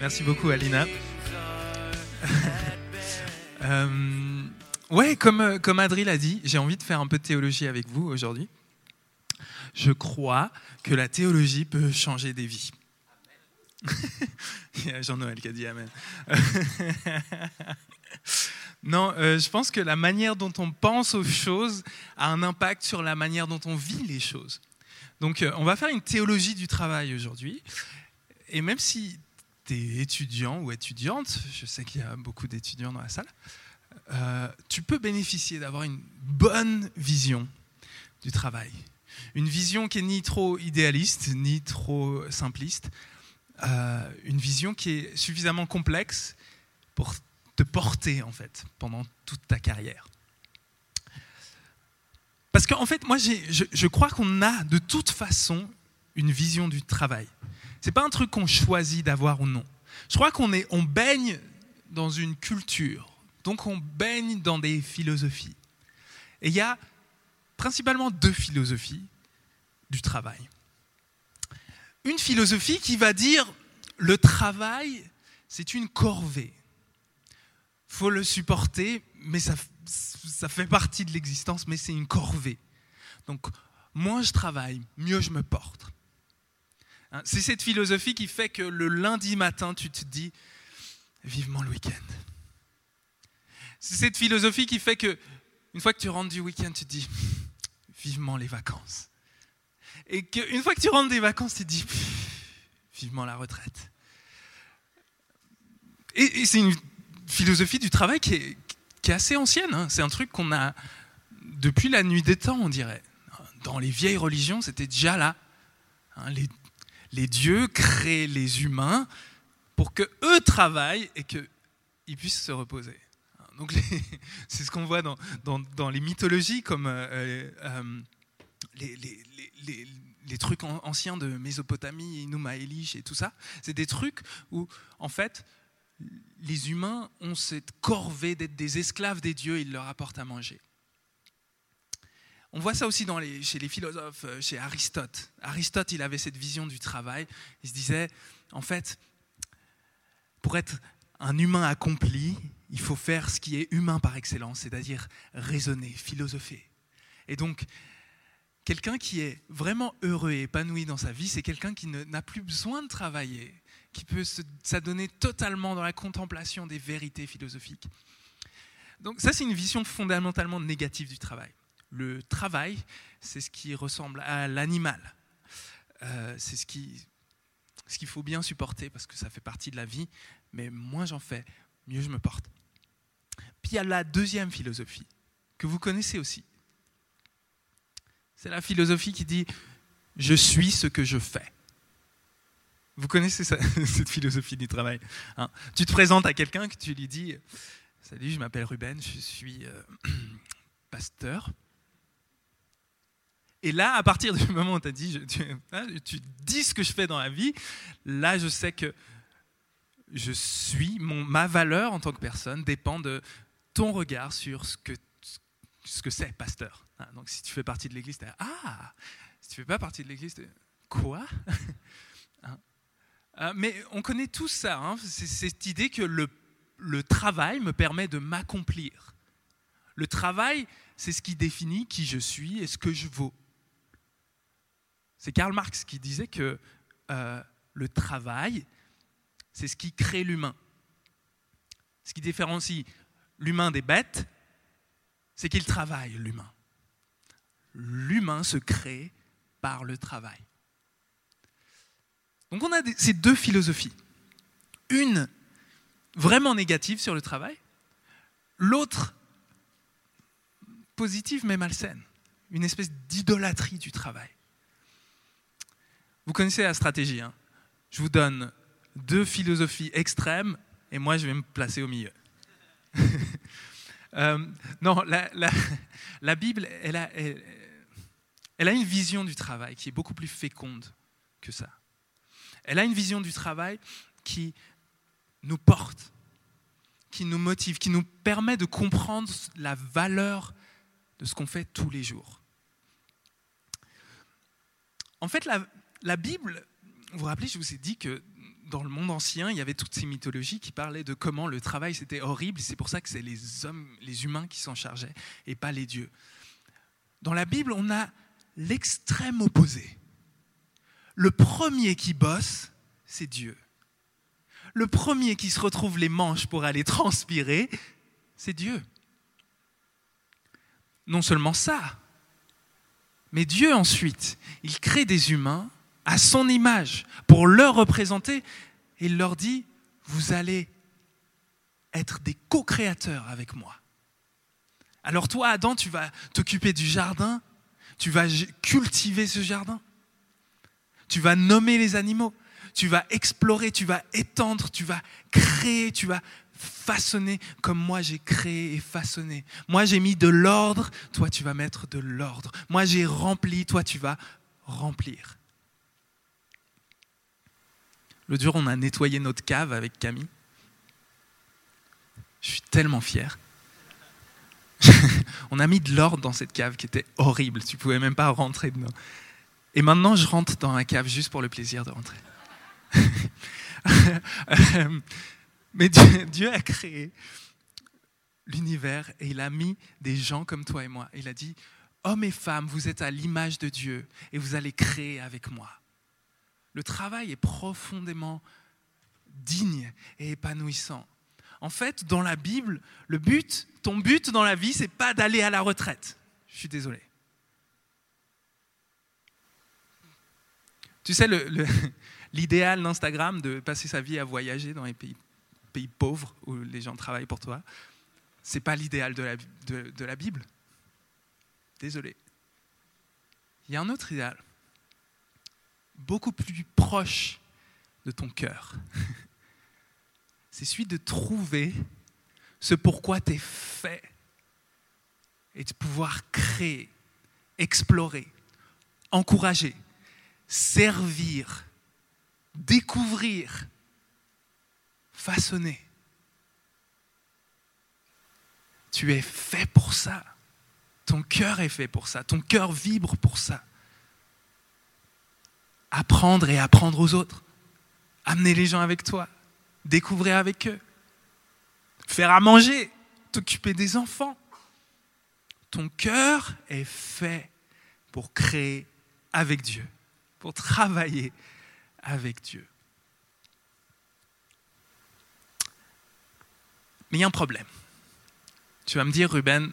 Merci beaucoup, Alina. euh, ouais, comme, comme Adri l'a dit, j'ai envie de faire un peu de théologie avec vous aujourd'hui. Je crois que la théologie peut changer des vies. Il y a Jean-Noël qui a dit Amen. non, euh, je pense que la manière dont on pense aux choses a un impact sur la manière dont on vit les choses. Donc, euh, on va faire une théologie du travail aujourd'hui. Et même si étudiant ou étudiante, je sais qu'il y a beaucoup d'étudiants dans la salle, euh, tu peux bénéficier d'avoir une bonne vision du travail. Une vision qui est ni trop idéaliste, ni trop simpliste. Euh, une vision qui est suffisamment complexe pour te porter, en fait, pendant toute ta carrière. Parce qu'en fait, moi, je crois qu'on a de toute façon une vision du travail. Ce n'est pas un truc qu'on choisit d'avoir ou non. Je crois qu'on on baigne dans une culture, donc on baigne dans des philosophies. Et il y a principalement deux philosophies du travail. Une philosophie qui va dire le travail, c'est une corvée. faut le supporter, mais ça, ça fait partie de l'existence, mais c'est une corvée. Donc, moins je travaille, mieux je me porte. Hein, c'est cette philosophie qui fait que le lundi matin, tu te dis vivement le week-end. C'est cette philosophie qui fait que une fois que tu rentres du week-end, tu te dis vivement les vacances. Et qu'une fois que tu rentres des vacances, tu te dis vivement la retraite. Et, c'est une philosophie du travail qui est, assez ancienne. Hein. C'est un truc qu'on a depuis la nuit des temps, on dirait. Dans les vieilles religions, c'était déjà là. Hein, les dieux créent les humains pour que eux travaillent et qu'ils puissent se reposer. Donc c'est ce qu'on voit dans, dans, les mythologies comme euh, euh, les, les, trucs anciens de Mésopotamie, Inuma Elish et tout ça. C'est des trucs où en fait les humains ont cette corvée d'être des esclaves des dieux, ils leur apportent à manger. On voit ça aussi chez les philosophes, euh, chez Aristote. Aristote, il avait cette vision du travail. Il se disait, en fait, pour être un humain accompli, il faut faire ce qui est humain par excellence, c'est-à-dire raisonner, philosopher. Et donc, quelqu'un qui est vraiment heureux et épanoui dans sa vie, c'est quelqu'un qui n'a plus besoin de travailler, qui peut s'adonner totalement dans la contemplation des vérités philosophiques. Donc ça, c'est une vision fondamentalement négative du travail le travail, c'est ce qui ressemble à l'animal. Euh, c'est ce ce qu'il faut bien supporter parce que ça fait partie de la vie, mais moins j'en fais, mieux je me porte. Puis il y a la deuxième philosophie, que vous connaissez aussi. C'est la philosophie qui dit je suis ce que je fais. Vous connaissez cette philosophie du travail. Hein? Tu te présentes à quelqu'un que tu lui dis Salut, je m'appelle Ruben, je suis euh, pasteur. Et là, à partir du moment où as dit, hein, tu, dis ce que je fais dans la vie, là, je sais que je suis, mon, ma valeur en tant que personne dépend de ton regard sur ce que ce que c'est, pasteur. Hein, donc, si tu fais partie de l'Église, ah, si tu fais pas partie de l'Église, quoi? Hein, euh, Mais on connaît tous ça. c'est cette idée que le, le travail me permet de m'accomplir. Le travail, c'est ce qui définit qui je suis et ce que je vaux. C'est Karl Marx qui disait que euh, le travail, c'est ce qui crée l'humain. Ce qui différencie l'humain des bêtes, c'est qu'il travaille, l'humain. L'humain se crée par le travail. Donc on a ces deux philosophies. Une vraiment négative sur le travail, l'autre positive mais malsaine. Une espèce d'idolâtrie du travail. Vous connaissez la stratégie. Hein je vous donne deux philosophies extrêmes et moi je vais me placer au milieu. Euh, non, la, Bible, elle a, elle a une vision du travail qui est beaucoup plus féconde que ça. Elle a une vision du travail qui nous porte, qui nous motive, qui nous permet de comprendre la valeur de ce qu'on fait tous les jours. En fait, la, la Bible, vous vous rappelez, je vous ai dit que dans le monde ancien, il y avait toutes ces mythologies qui parlaient de comment le travail c'était horrible, c'est pour ça que c'est les hommes, les humains qui s'en chargeaient, et pas les dieux. Dans la Bible, on a l'extrême opposé. Le premier qui bosse, c'est Dieu. Le premier qui se retrouve les manches pour aller transpirer, c'est Dieu. Non seulement ça, mais Dieu ensuite, il crée des humains à son image pour leur représenter il leur dit, vous allez être des co-créateurs avec moi. Alors toi, Adam, tu vas t'occuper du jardin, tu vas cultiver ce jardin, tu vas nommer les animaux, tu vas explorer, tu vas étendre, tu vas créer, tu vas façonner comme moi j'ai créé et façonné. Moi j'ai mis de l'ordre, toi tu vas mettre de l'ordre. Moi j'ai rempli, toi tu vas remplir. Le jour, on a nettoyé notre cave avec Camille. Je suis tellement fier. on a mis de l'ordre dans cette cave qui était horrible. Tu pouvais même pas rentrer dedans. Et maintenant, je rentre dans la cave juste pour le plaisir de rentrer. Mais Dieu, a créé l'univers et il a mis des gens comme toi et moi. Il a dit, hommes et femmes, vous êtes à l'image de Dieu et vous allez créer avec moi. Le travail est profondément digne et épanouissant. En fait, dans la Bible, le but, ton but dans la vie, c'est pas d'aller à la retraite. Je suis désolé. Tu sais, l'idéal d'Instagram de passer sa vie à voyager dans les pays, pauvres où les gens travaillent pour toi, c'est pas l'idéal de la Bible. Désolé. Il y a un autre idéal beaucoup plus proche de ton cœur. C'est celui de trouver ce pourquoi tu es fait et de pouvoir créer, explorer, encourager, servir, découvrir, façonner. Tu es fait pour ça. Ton cœur est fait pour ça. Ton cœur vibre pour ça apprendre et apprendre aux autres. Amener les gens avec toi, découvrir avec eux, faire à manger, t'occuper des enfants. Ton cœur est fait pour créer avec Dieu, pour travailler avec Dieu. Mais il y a un problème. Tu vas me dire, Ruben,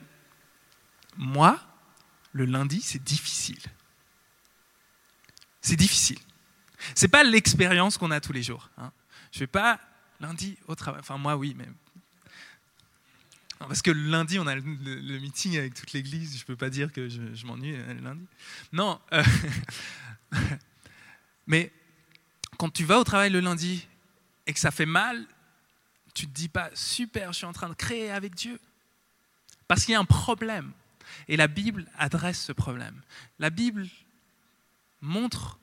moi, le lundi, c'est difficile. C'est difficile. C'est pas l'expérience qu'on a tous les jours. Hein. Je vais pas lundi au travail. Enfin moi oui, mais parce que lundi on a le, meeting avec toute l'Église. Je peux pas dire que je, m'ennuie euh, lundi. Non. Euh, mais quand tu vas au travail le lundi et que ça fait mal, tu te dis pas super, je suis en train de créer avec Dieu. Parce qu'il y a un problème. Et la Bible adresse ce problème. La Bible montre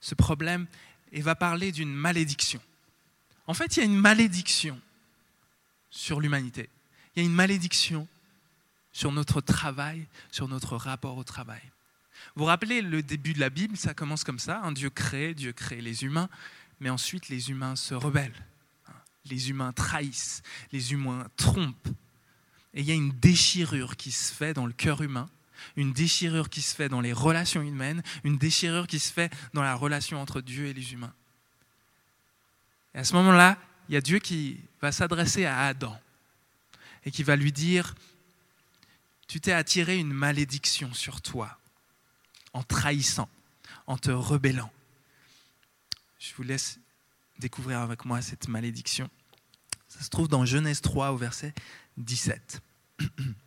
ce problème et va parler d'une malédiction. En fait, il y a une malédiction sur l'humanité. Il y a une malédiction sur notre travail, sur notre rapport au travail. Vous vous rappelez le début de la Bible, ça commence comme ça, un Dieu crée, Dieu crée les humains, mais ensuite les humains se rebellent, les humains trahissent, les humains trompent. Et il y a une déchirure qui se fait dans le cœur humain une déchirure qui se fait dans les relations humaines, une déchirure qui se fait dans la relation entre Dieu et les humains. Et à ce moment-là, il y a Dieu qui va s'adresser à Adam et qui va lui dire, tu t'es attiré une malédiction sur toi en trahissant, en te rebellant. Je vous laisse découvrir avec moi cette malédiction. Ça se trouve dans Genèse 3 au verset 17.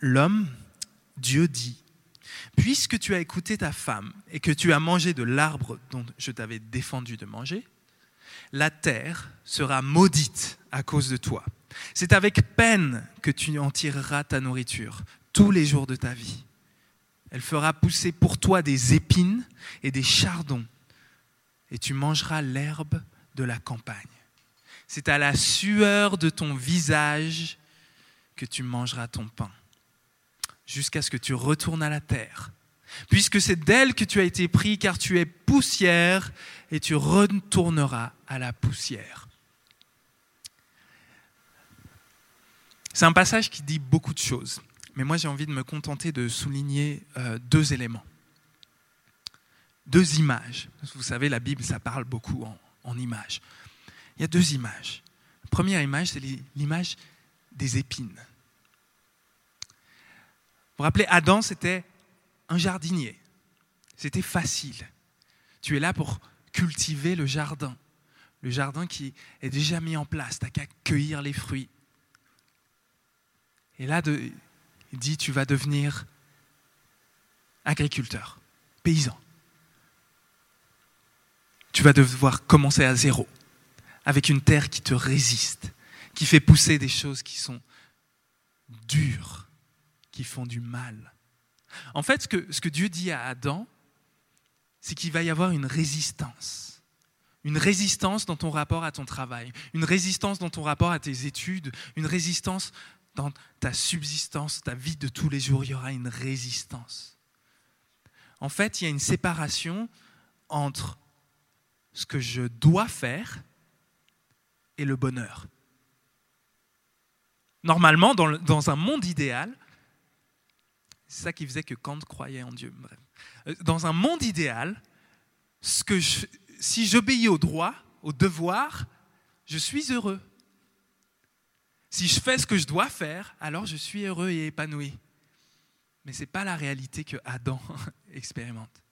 l'homme, Dieu dit, puisque tu as écouté ta femme et que tu as mangé de l'arbre dont je t'avais défendu de manger, la terre sera maudite à cause de toi. C'est avec peine que tu en tireras ta nourriture tous les jours de ta vie. Elle fera pousser pour toi des épines et des chardons, et tu mangeras l'herbe de la campagne. C'est à la sueur de ton visage que tu mangeras ton pain jusqu'à ce que tu retournes à la terre, puisque c'est d'elle que tu as été pris, car tu es poussière et tu retourneras à la poussière. C'est un passage qui dit beaucoup de choses, mais moi j'ai envie de me contenter de souligner euh, deux éléments, deux images. Vous savez, la Bible, ça parle beaucoup en, images. Il y a deux images. Première image, c'est l'image des épines. Vous vous rappelez, Adam, c'était un jardinier. C'était facile. Tu es là pour cultiver le jardin. Le jardin qui est déjà mis en place. Tu n'as qu'à cueillir les fruits. Et là, il dit, tu vas devenir agriculteur, paysan. Tu vas devoir commencer à zéro, avec une terre qui te résiste, qui fait pousser des choses qui sont dures, qui font du mal. En fait, ce que, ce que Dieu dit à Adam, c'est qu'il va y avoir une résistance. Une résistance dans ton rapport à ton travail, une résistance dans ton rapport à tes études, une résistance dans ta subsistance, ta vie de tous les jours, il y aura une résistance. En fait, il y a une séparation entre ce que je dois faire et le bonheur. Normalement, dans, dans un monde idéal, c'est ça qui faisait que Kant croyait en Dieu. Euh, dans un monde idéal, ce si j'obéis au droit, au devoir, je suis heureux. Si je fais ce que je dois faire, alors je suis heureux et épanoui. Mais ce n'est pas la réalité que Adam expérimente.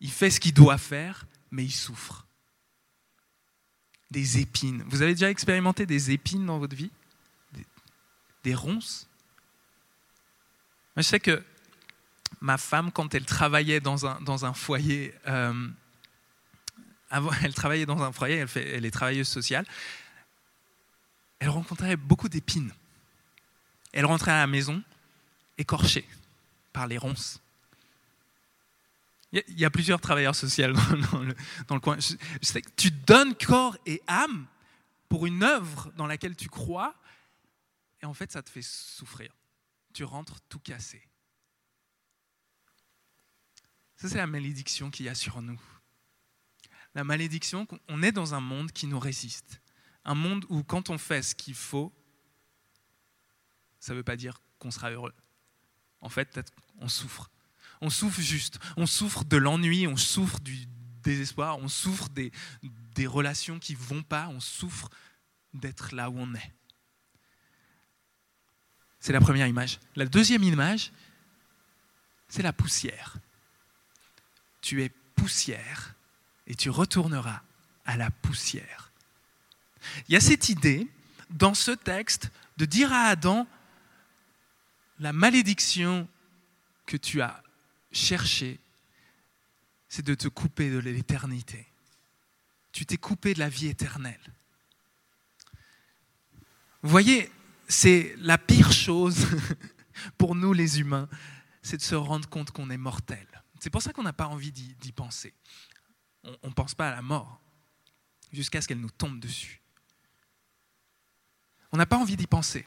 Il fait ce qu'il doit faire, mais il souffre. Des épines. Vous avez déjà expérimenté des épines dans votre vie? Des ronces? Je sais que ma femme, quand elle travaillait dans un, dans un foyer, euh, elle travaillait dans un foyer, elle, fait, elle est travailleuse sociale, elle rencontrait beaucoup d'épines. Elle rentrait à la maison écorchée par les ronces. Il y a plusieurs travailleurs sociaux dans, le, dans le, coin. Tu donnes corps et âme pour une œuvre dans laquelle tu crois, et en fait, ça te fait souffrir tu rentres tout cassé. Ça, c'est la malédiction qu'il y a sur nous. La malédiction, on est dans un monde qui nous résiste. Un monde où quand on fait ce qu'il faut, ça ne veut pas dire qu'on sera heureux. En fait, on souffre. On souffre juste. On souffre de l'ennui, on souffre du désespoir, on souffre des, des relations qui vont pas, on souffre d'être là où on est. C'est la première image. La deuxième image, c'est la poussière. Tu es poussière et tu retourneras à la poussière. Il y a cette idée dans ce texte de dire à Adam, la malédiction que tu as cherchée, c'est de te couper de l'éternité. Tu t'es coupé de la vie éternelle. Vous voyez, c'est la pire chose pour nous les humains, c'est de se rendre compte qu'on est mortel. C'est pour ça qu'on n'a pas envie d'y penser. On ne pense pas à la mort jusqu'à ce qu'elle nous tombe dessus. On n'a pas envie d'y penser.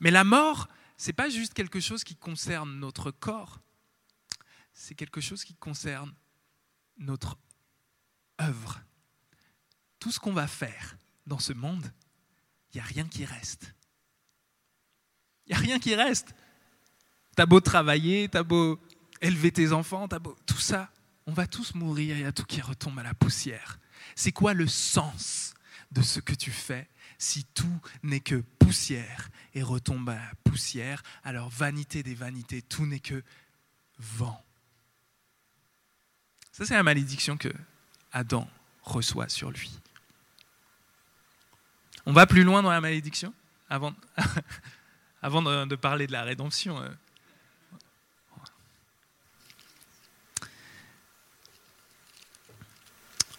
Mais la mort, ce n'est pas juste quelque chose qui concerne notre corps, c'est quelque chose qui concerne notre œuvre. Tout ce qu'on va faire dans ce monde, il n'y a rien qui reste. Il n'y a rien qui reste. T'as beau travailler, t'as beau élever tes enfants, t'as beau... Tout ça, on va tous mourir, il y a tout qui retombe à la poussière. C'est quoi le sens de ce que tu fais si tout n'est que poussière et retombe à la poussière? Alors vanité des vanités, tout n'est que vent. Ça, c'est la malédiction que Adam reçoit sur lui. On va plus loin dans la malédiction? Avant avant de, parler de la rédemption. Euh.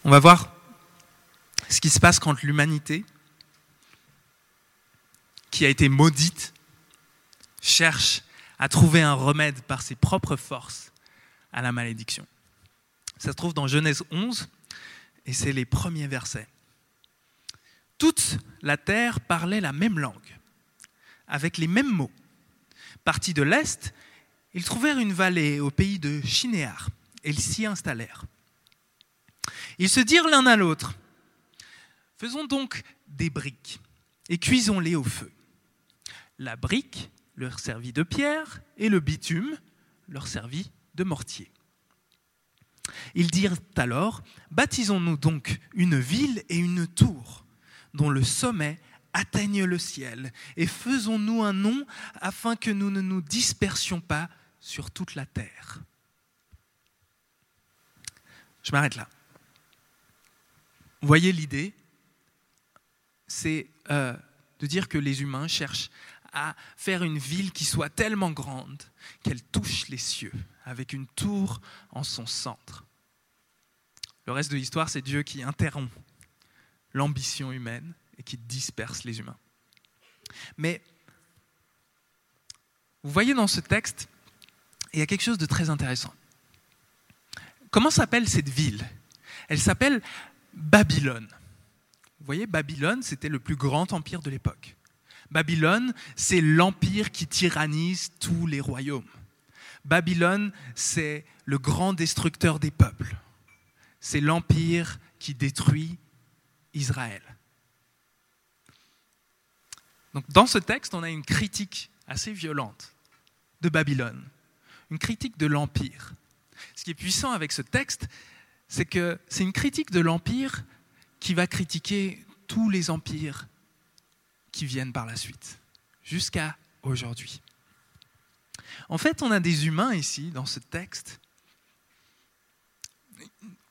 On va voir ce qui se passe quand l'humanité, qui a été maudite, cherche à trouver un remède par ses propres forces à la malédiction. Ça se trouve dans Genèse 11, et c'est les premiers versets. Toute la terre parlait la même langue avec les mêmes mots. Partis de l'Est ils trouvèrent une vallée au pays de Chinéar et ils s'y installèrent. Ils se dirent l'un à l'autre, faisons donc des briques et cuisons-les au feu. La brique leur servit de pierre et le bitume leur servit de mortier. Ils dirent alors, baptisons-nous donc une ville et une tour, dont le sommet atteigne le ciel, et faisons-nous un nom afin que nous ne nous dispersions pas sur toute la terre. Je m'arrête là. Voyez l'idée C'est euh, de dire que les humains cherchent à faire une ville qui soit tellement grande qu'elle touche les cieux, avec une tour en son centre. Le reste de l'histoire, c'est Dieu qui interrompt l'ambition humaine et qui disperse les humains. Mais vous voyez dans ce texte, il y a quelque chose de très intéressant. Comment s'appelle cette ville? Elle s'appelle Babylone. Vous voyez, Babylone, c'était le plus grand empire de l'époque. Babylone, c'est l'empire qui tyrannise tous les royaumes. Babylone, c'est le grand destructeur des peuples. C'est l'empire qui détruit Israël. Dans ce texte, on a une critique assez violente de Babylone, une critique de l'empire. Ce qui est puissant avec ce texte, c'est que c'est une critique de l'empire qui va critiquer tous les empires qui viennent par la suite, jusqu'à aujourd'hui. En fait, on a des humains ici, dans ce texte.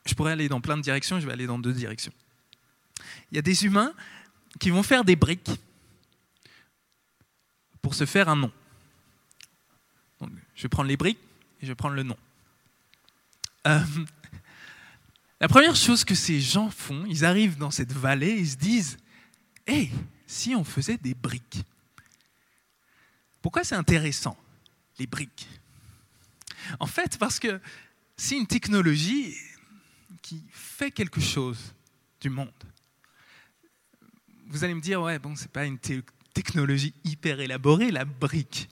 Je pourrais aller dans plein de directions, je vais aller dans deux directions. Il y a des humains qui vont faire des briques pour se faire un nom. je vais prendre les briques et je vais prendre le nom. Euh, la première chose que ces gens font, ils arrivent dans cette vallée, ils se disent Hé, si on faisait des briques Pourquoi c'est intéressant, les briques? En fait, parce que c'est une technologie qui fait quelque chose du monde. Vous allez me dire, ouais, bon, c'est pas une technologie hyper élaborée, la brique.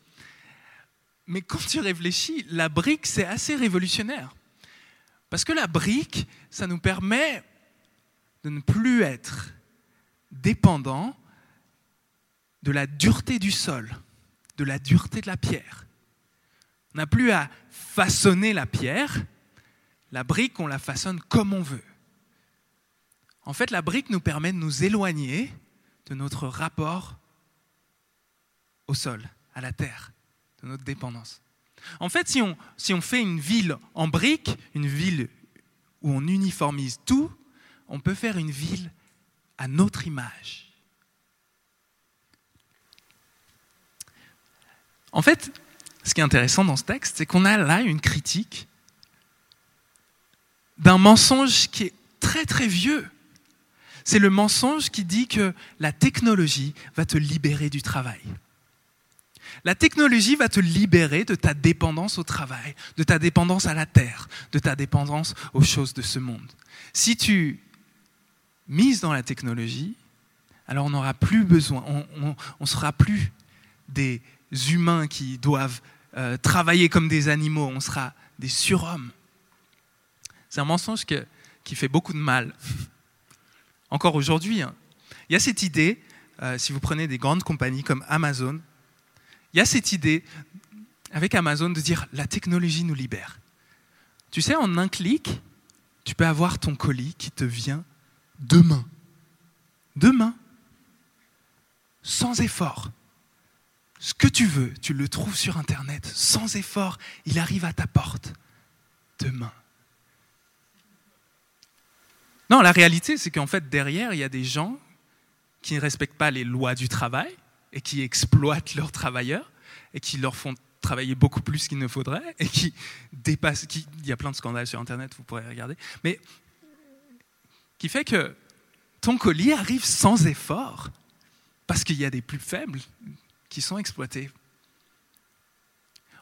Mais quand tu réfléchis, la brique, c'est assez révolutionnaire. Parce que la brique, ça nous permet de ne plus être dépendant de la dureté du sol, de la dureté de la pierre. On n'a plus à façonner la pierre, la brique, on la façonne comme on veut. En fait, la brique nous permet de nous éloigner de notre rapport au sol, à la terre, de notre dépendance. En fait, si on, si on fait une ville en briques, une ville où on uniformise tout, on peut faire une ville à notre image. En fait, ce qui est intéressant dans ce texte, c'est qu'on a là une critique d'un mensonge qui est très très vieux. C'est le mensonge qui dit que la technologie va te libérer du travail. La technologie va te libérer de ta dépendance au travail, de ta dépendance à la terre, de ta dépendance aux choses de ce monde. Si tu mises dans la technologie, alors on n'aura plus besoin, on ne sera plus des humains qui doivent euh, travailler comme des animaux, on sera des surhommes. C'est un mensonge qui fait beaucoup de mal. Encore aujourd'hui, hein. il y a cette idée, euh, si vous prenez des grandes compagnies comme Amazon, il y a cette idée avec Amazon de dire la technologie nous libère. Tu sais, en un clic, tu peux avoir ton colis qui te vient demain. Demain. Sans effort. Ce que tu veux, tu le trouves sur Internet. Sans effort, il arrive à ta porte. Demain. Non, la réalité, c'est qu'en fait, derrière, il y a des gens qui ne respectent pas les lois du travail, et qui exploitent leurs travailleurs et qui leur font travailler beaucoup plus qu'il ne faudrait et qui dépassent. Il y a plein de scandales sur Internet, vous pourrez regarder, mais qui fait que ton colis arrive sans effort parce qu'il y a des plus faibles qui sont exploités.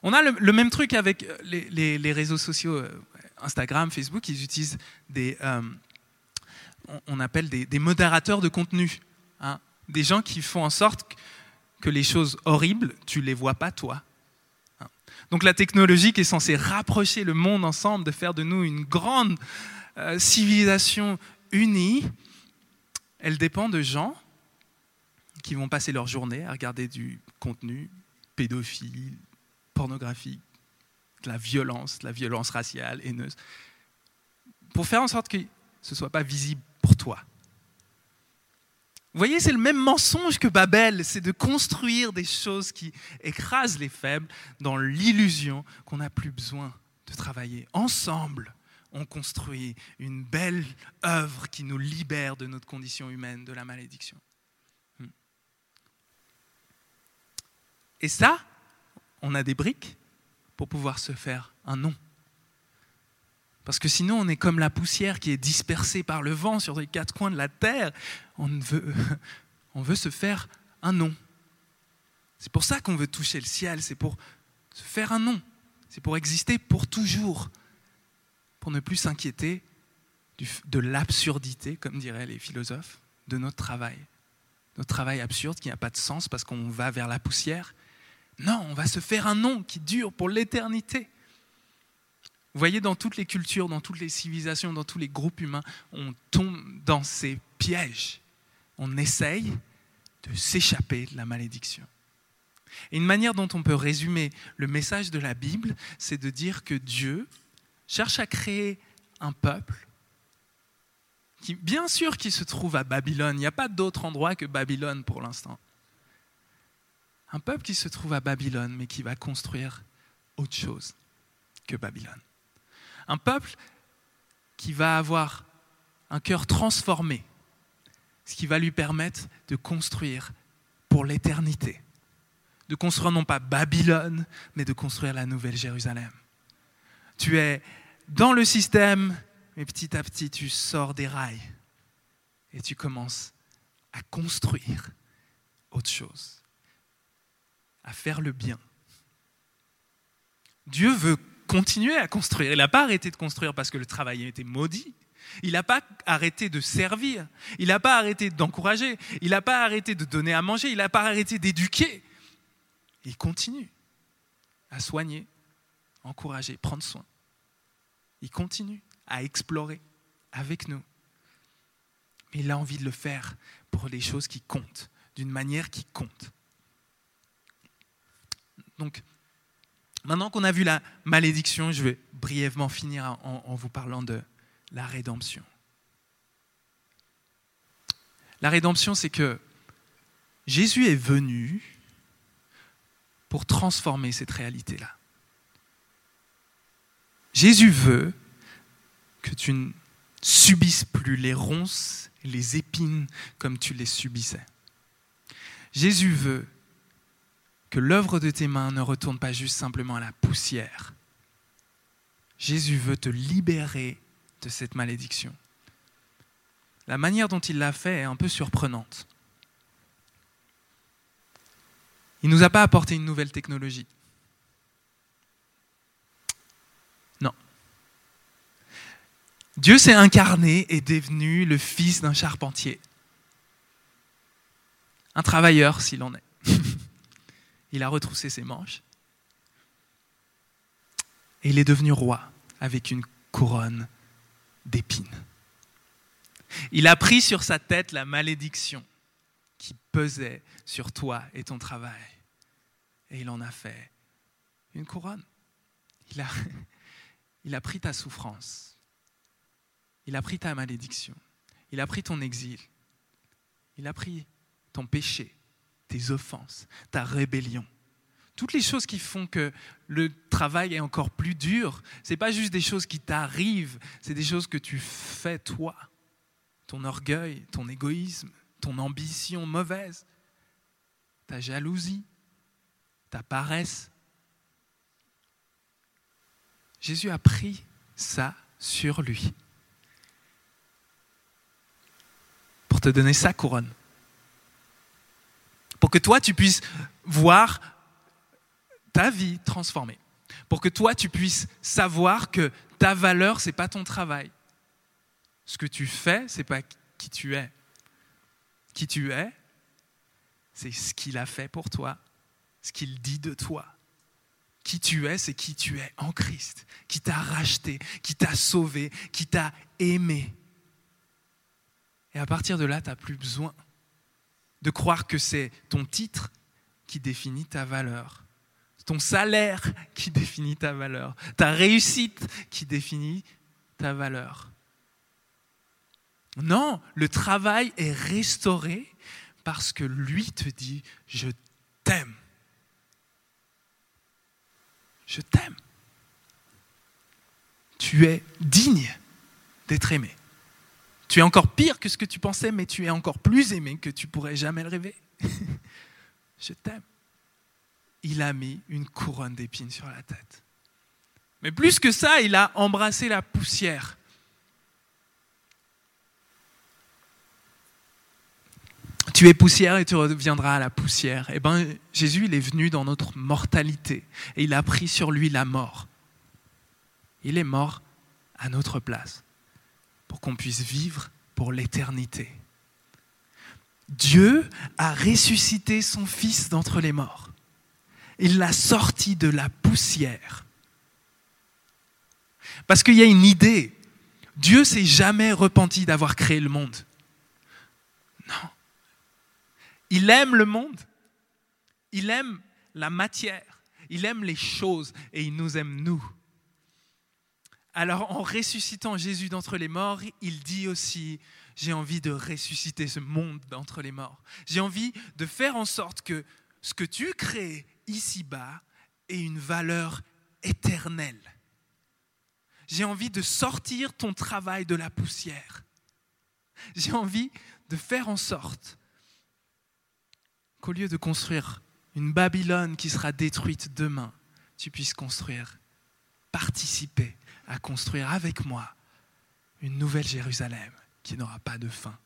On a le, même truc avec les, réseaux sociaux, euh, Instagram, Facebook, ils utilisent des, euh, on appelle des, modérateurs de contenu, hein. des gens qui font en sorte que les choses horribles, tu les vois pas toi. Hein. Donc la technologie qui est censée rapprocher le monde ensemble, de faire de nous une grande euh, civilisation unie, elle dépend de gens qui vont passer leur journée à regarder du contenu pédophile, pornographique, de la violence, de la violence raciale, haineuse, pour faire en sorte que ce ne soit pas visible pour toi. Vous voyez, c'est le même mensonge que Babel, c'est de construire des choses qui écrasent les faibles dans l'illusion qu'on n'a plus besoin de travailler. Ensemble, on construit une belle œuvre qui nous libère de notre condition humaine, de la malédiction. Hmm. Et ça, on a des briques pour pouvoir se faire un nom. Parce que sinon, on est comme la poussière qui est dispersée par le vent sur les quatre coins de la terre. On veut, on veut se faire un nom. C'est pour ça qu'on veut toucher le ciel, c'est pour se faire un nom. C'est pour exister pour toujours, pour ne plus s'inquiéter de l'absurdité, comme diraient les philosophes, de notre travail. Notre travail absurde qui n'a pas de sens parce qu'on va vers la poussière. Non, on va se faire un nom qui dure pour l'éternité. Vous voyez, dans toutes les cultures, dans toutes les civilisations, dans tous les groupes humains, on tombe dans ces pièges. On essaye de s'échapper de la malédiction. Et une manière dont on peut résumer le message de la Bible, c'est de dire que Dieu cherche à créer un peuple qui, bien sûr, qui se trouve à Babylone. Il n'y a pas d'autre endroit que Babylone pour l'instant. Un peuple qui se trouve à Babylone, mais qui va construire autre chose que Babylone. Un peuple qui va avoir un cœur transformé, ce qui va lui permettre de construire pour l'éternité. De construire non pas Babylone, mais de construire la nouvelle Jérusalem. Tu es dans le système, mais petit à petit, tu sors des rails et tu commences à construire autre chose, à faire le bien. Dieu veut continué à construire. Il n'a pas arrêté de construire parce que le travail était maudit. Il n'a pas arrêté de servir. Il n'a pas arrêté d'encourager. Il n'a pas arrêté de donner à manger. Il n'a pas arrêté d'éduquer. Il continue à soigner, encourager, prendre soin. Il continue à explorer avec nous. Mais il a envie de le faire pour les choses qui comptent, d'une manière qui compte. Donc, Maintenant qu'on a vu la malédiction, je vais brièvement finir en, vous parlant de la rédemption. La rédemption, c'est que Jésus est venu pour transformer cette réalité-là. Jésus veut que tu ne subisses plus les ronces les épines comme tu les subissais. Jésus veut que l'œuvre de tes mains ne retourne pas juste simplement à la poussière. Jésus veut te libérer de cette malédiction. La manière dont il l'a fait est un peu surprenante. Il ne nous a pas apporté une nouvelle technologie. Non. Dieu s'est incarné et devenu le fils d'un charpentier. Un travailleur s'il en est. il a retroussé ses manches. Et il est devenu roi avec une couronne d'épines. Il a pris sur sa tête la malédiction qui pesait sur toi et ton travail. Et il en a fait une couronne. Il a, pris ta souffrance. Il a pris ta malédiction. Il a pris ton exil. Il a pris ton péché tes offenses, ta rébellion. Toutes les choses qui font que le travail est encore plus dur, ce n'est pas juste des choses qui t'arrivent, c'est des choses que tu fais toi. Ton orgueil, ton égoïsme, ton ambition mauvaise, ta jalousie, ta paresse. Jésus a pris ça sur lui pour te donner sa couronne pour que toi, tu puisses voir ta vie transformée, pour que toi, tu puisses savoir que ta valeur, ce n'est pas ton travail. Ce que tu fais, ce n'est pas qui tu es. Qui tu es, c'est ce qu'il a fait pour toi, ce qu'il dit de toi. Qui tu es, c'est qui tu es en Christ, qui t'a racheté, qui t'a sauvé, qui t'a aimé. Et à partir de là, tu n'as plus besoin de croire que c'est ton titre qui définit ta valeur, ton salaire qui définit ta valeur, ta réussite qui définit ta valeur. Non, le travail est restauré parce que lui te dit, je t'aime. Je t'aime. Tu es digne d'être aimé. Tu es encore pire que ce que tu pensais, mais tu es encore plus aimé que tu pourrais jamais le rêver. je t'aime. Il a mis une couronne d'épines sur la tête. Mais plus que ça, il a embrassé la poussière. Tu es poussière et tu reviendras à la poussière. Eh bien, Jésus, il est venu dans notre mortalité et il a pris sur lui la mort. Il est mort à notre place pour qu'on puisse vivre pour l'éternité. Dieu a ressuscité son Fils d'entre les morts. Il l'a sorti de la poussière. Parce qu'il y a une idée. Dieu s'est jamais repenti d'avoir créé le monde. Non. Il aime le monde. Il aime la matière. Il aime les choses et il nous aime nous. Alors en ressuscitant Jésus d'entre les morts, il dit aussi, j'ai envie de ressusciter ce monde d'entre les morts. J'ai envie de faire en sorte que ce que tu crées ici-bas ait une valeur éternelle. J'ai envie de sortir ton travail de la poussière. J'ai envie de faire en sorte qu'au lieu de construire une Babylone qui sera détruite demain, tu puisses construire, participer à construire avec moi une nouvelle Jérusalem qui n'aura pas de fin.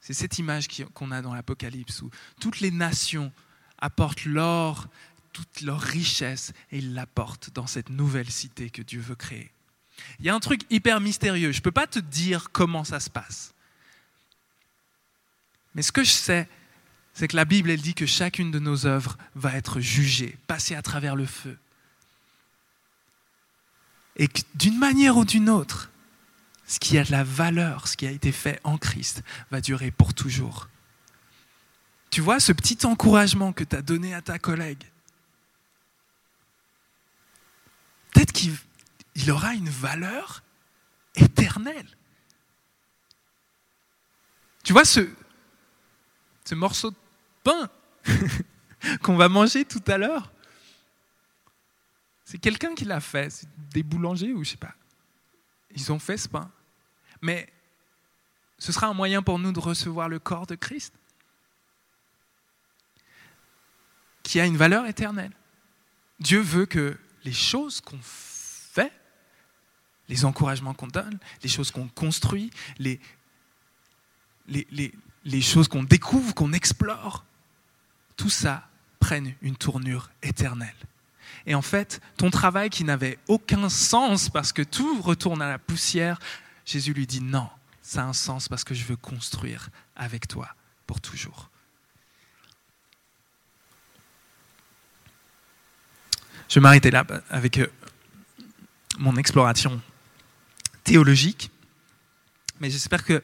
C'est cette image qu'on a dans l'Apocalypse où toutes les nations apportent l'or, toute leur richesse et ils l'apportent dans cette nouvelle cité que Dieu veut créer. Il y a un truc hyper mystérieux. Je ne peux pas te dire comment ça se passe. Mais ce que je sais, c'est que la Bible, elle dit que chacune de nos œuvres va être jugée, passée à travers le feu. Et que d'une manière ou d'une autre, ce qui a de la valeur, ce qui a été fait en Christ, va durer pour toujours. Tu vois, ce petit encouragement que tu as donné à ta collègue, peut-être qu'il aura une valeur éternelle. Tu vois, ce, ce morceau de pain qu'on va manger tout à l'heure, c'est quelqu'un qui l'a fait, c'est des boulangers ou je sais pas. Ils ont fait ce pain. Mais ce sera un moyen pour nous de recevoir le corps de Christ, qui a une valeur éternelle. Dieu veut que les choses qu'on fait, les encouragements qu'on donne, les choses qu'on construit, les, choses qu'on découvre, qu'on explore, tout ça prenne une tournure éternelle. Et en fait, ton travail qui n'avait aucun sens parce que tout retourne à la poussière, Jésus lui dit non, ça a un sens parce que je veux construire avec toi pour toujours. Je vais m'arrêter là avec euh, mon exploration théologique, mais j'espère que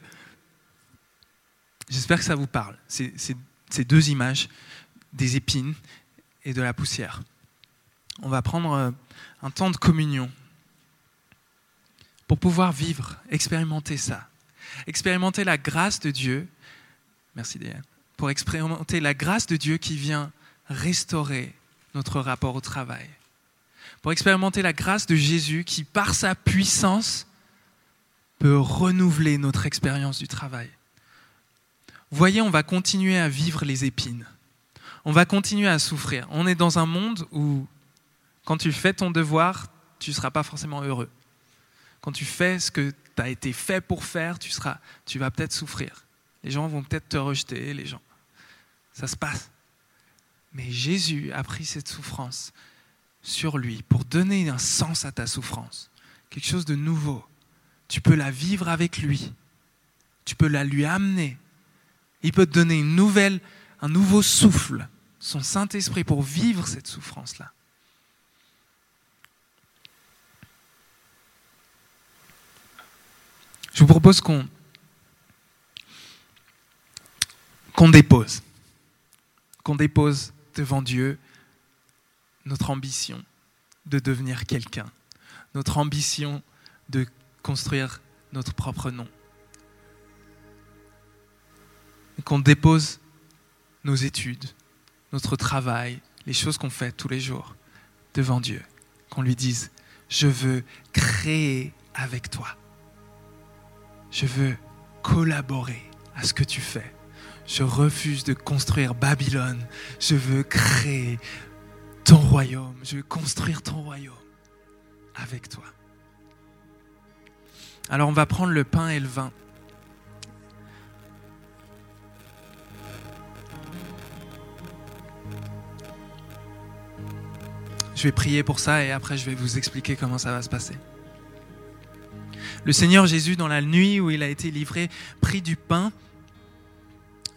J'espère que ça vous parle, ces, ces, deux images des épines et de la poussière. On va prendre euh, un temps de communion pour pouvoir vivre, expérimenter ça. Expérimenter la grâce de Dieu. Merci Diane. Pour expérimenter la grâce de Dieu qui vient restaurer notre rapport au travail. Pour expérimenter la grâce de Jésus qui, par sa puissance, peut renouveler notre expérience du travail voyez, on va continuer à vivre les épines. On va continuer à souffrir. On est dans un monde où, quand tu fais ton devoir, tu ne seras pas forcément heureux. Quand tu fais ce que tu as été fait pour faire, tu, seras, tu vas peut-être souffrir. Les gens vont peut-être te rejeter, les gens. Ça se passe. Mais Jésus a pris cette souffrance sur lui pour donner un sens à ta souffrance, quelque chose de nouveau. Tu peux la vivre avec lui. Tu peux la lui amener il peut te donner une nouvelle, un nouveau souffle, son Saint-Esprit pour vivre cette souffrance-là. Je vous propose qu'on dépose, qu'on dépose devant Dieu notre ambition de devenir quelqu'un, notre ambition de construire notre propre nom. Qu'on dépose nos études, notre travail, les choses qu'on fait tous les jours devant Dieu. Qu'on lui dise, je veux créer avec toi. Je veux collaborer à ce que tu fais. Je refuse de construire Babylone. Je veux créer ton royaume. Je veux construire ton royaume avec toi. Alors on va prendre le pain et le vin. Je vais prier pour ça et après je vais vous expliquer comment ça va se passer. Le Seigneur Jésus, dans la nuit où il a été livré, prit du pain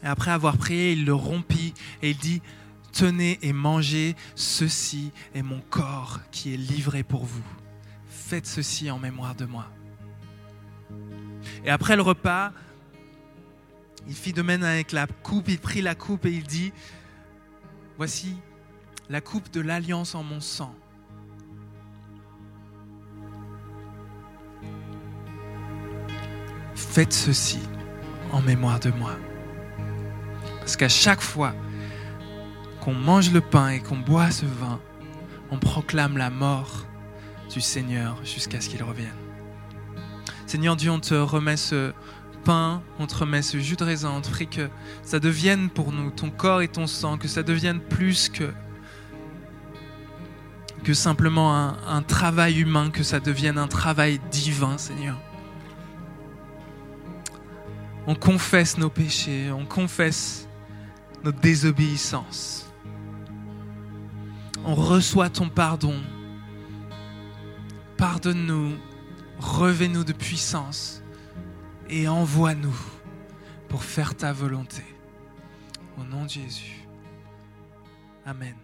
après avoir prié, il le rompit et il dit, tenez et mangez, ceci est mon corps qui est livré pour vous. Faites ceci en mémoire de moi. Et après le repas, il fit de même avec la coupe, il prit la coupe et il dit, voici la coupe de l'alliance en mon sang. Faites ceci en mémoire de moi. Parce qu'à chaque fois qu'on mange le pain et qu'on boit ce vin, on proclame la mort du Seigneur jusqu'à ce qu'il revienne. Seigneur Dieu, on te remet ce pain, on te remet ce jus de raisin, on te prie que ça devienne pour nous ton corps et ton sang, que ça devienne plus que que simplement un, travail humain, que ça devienne un travail divin, Seigneur. On confesse nos péchés, on confesse notre désobéissance. On reçoit ton pardon. Pardonne-nous, revais-nous de puissance et envoie-nous pour faire ta volonté. Au nom de Jésus. Amen.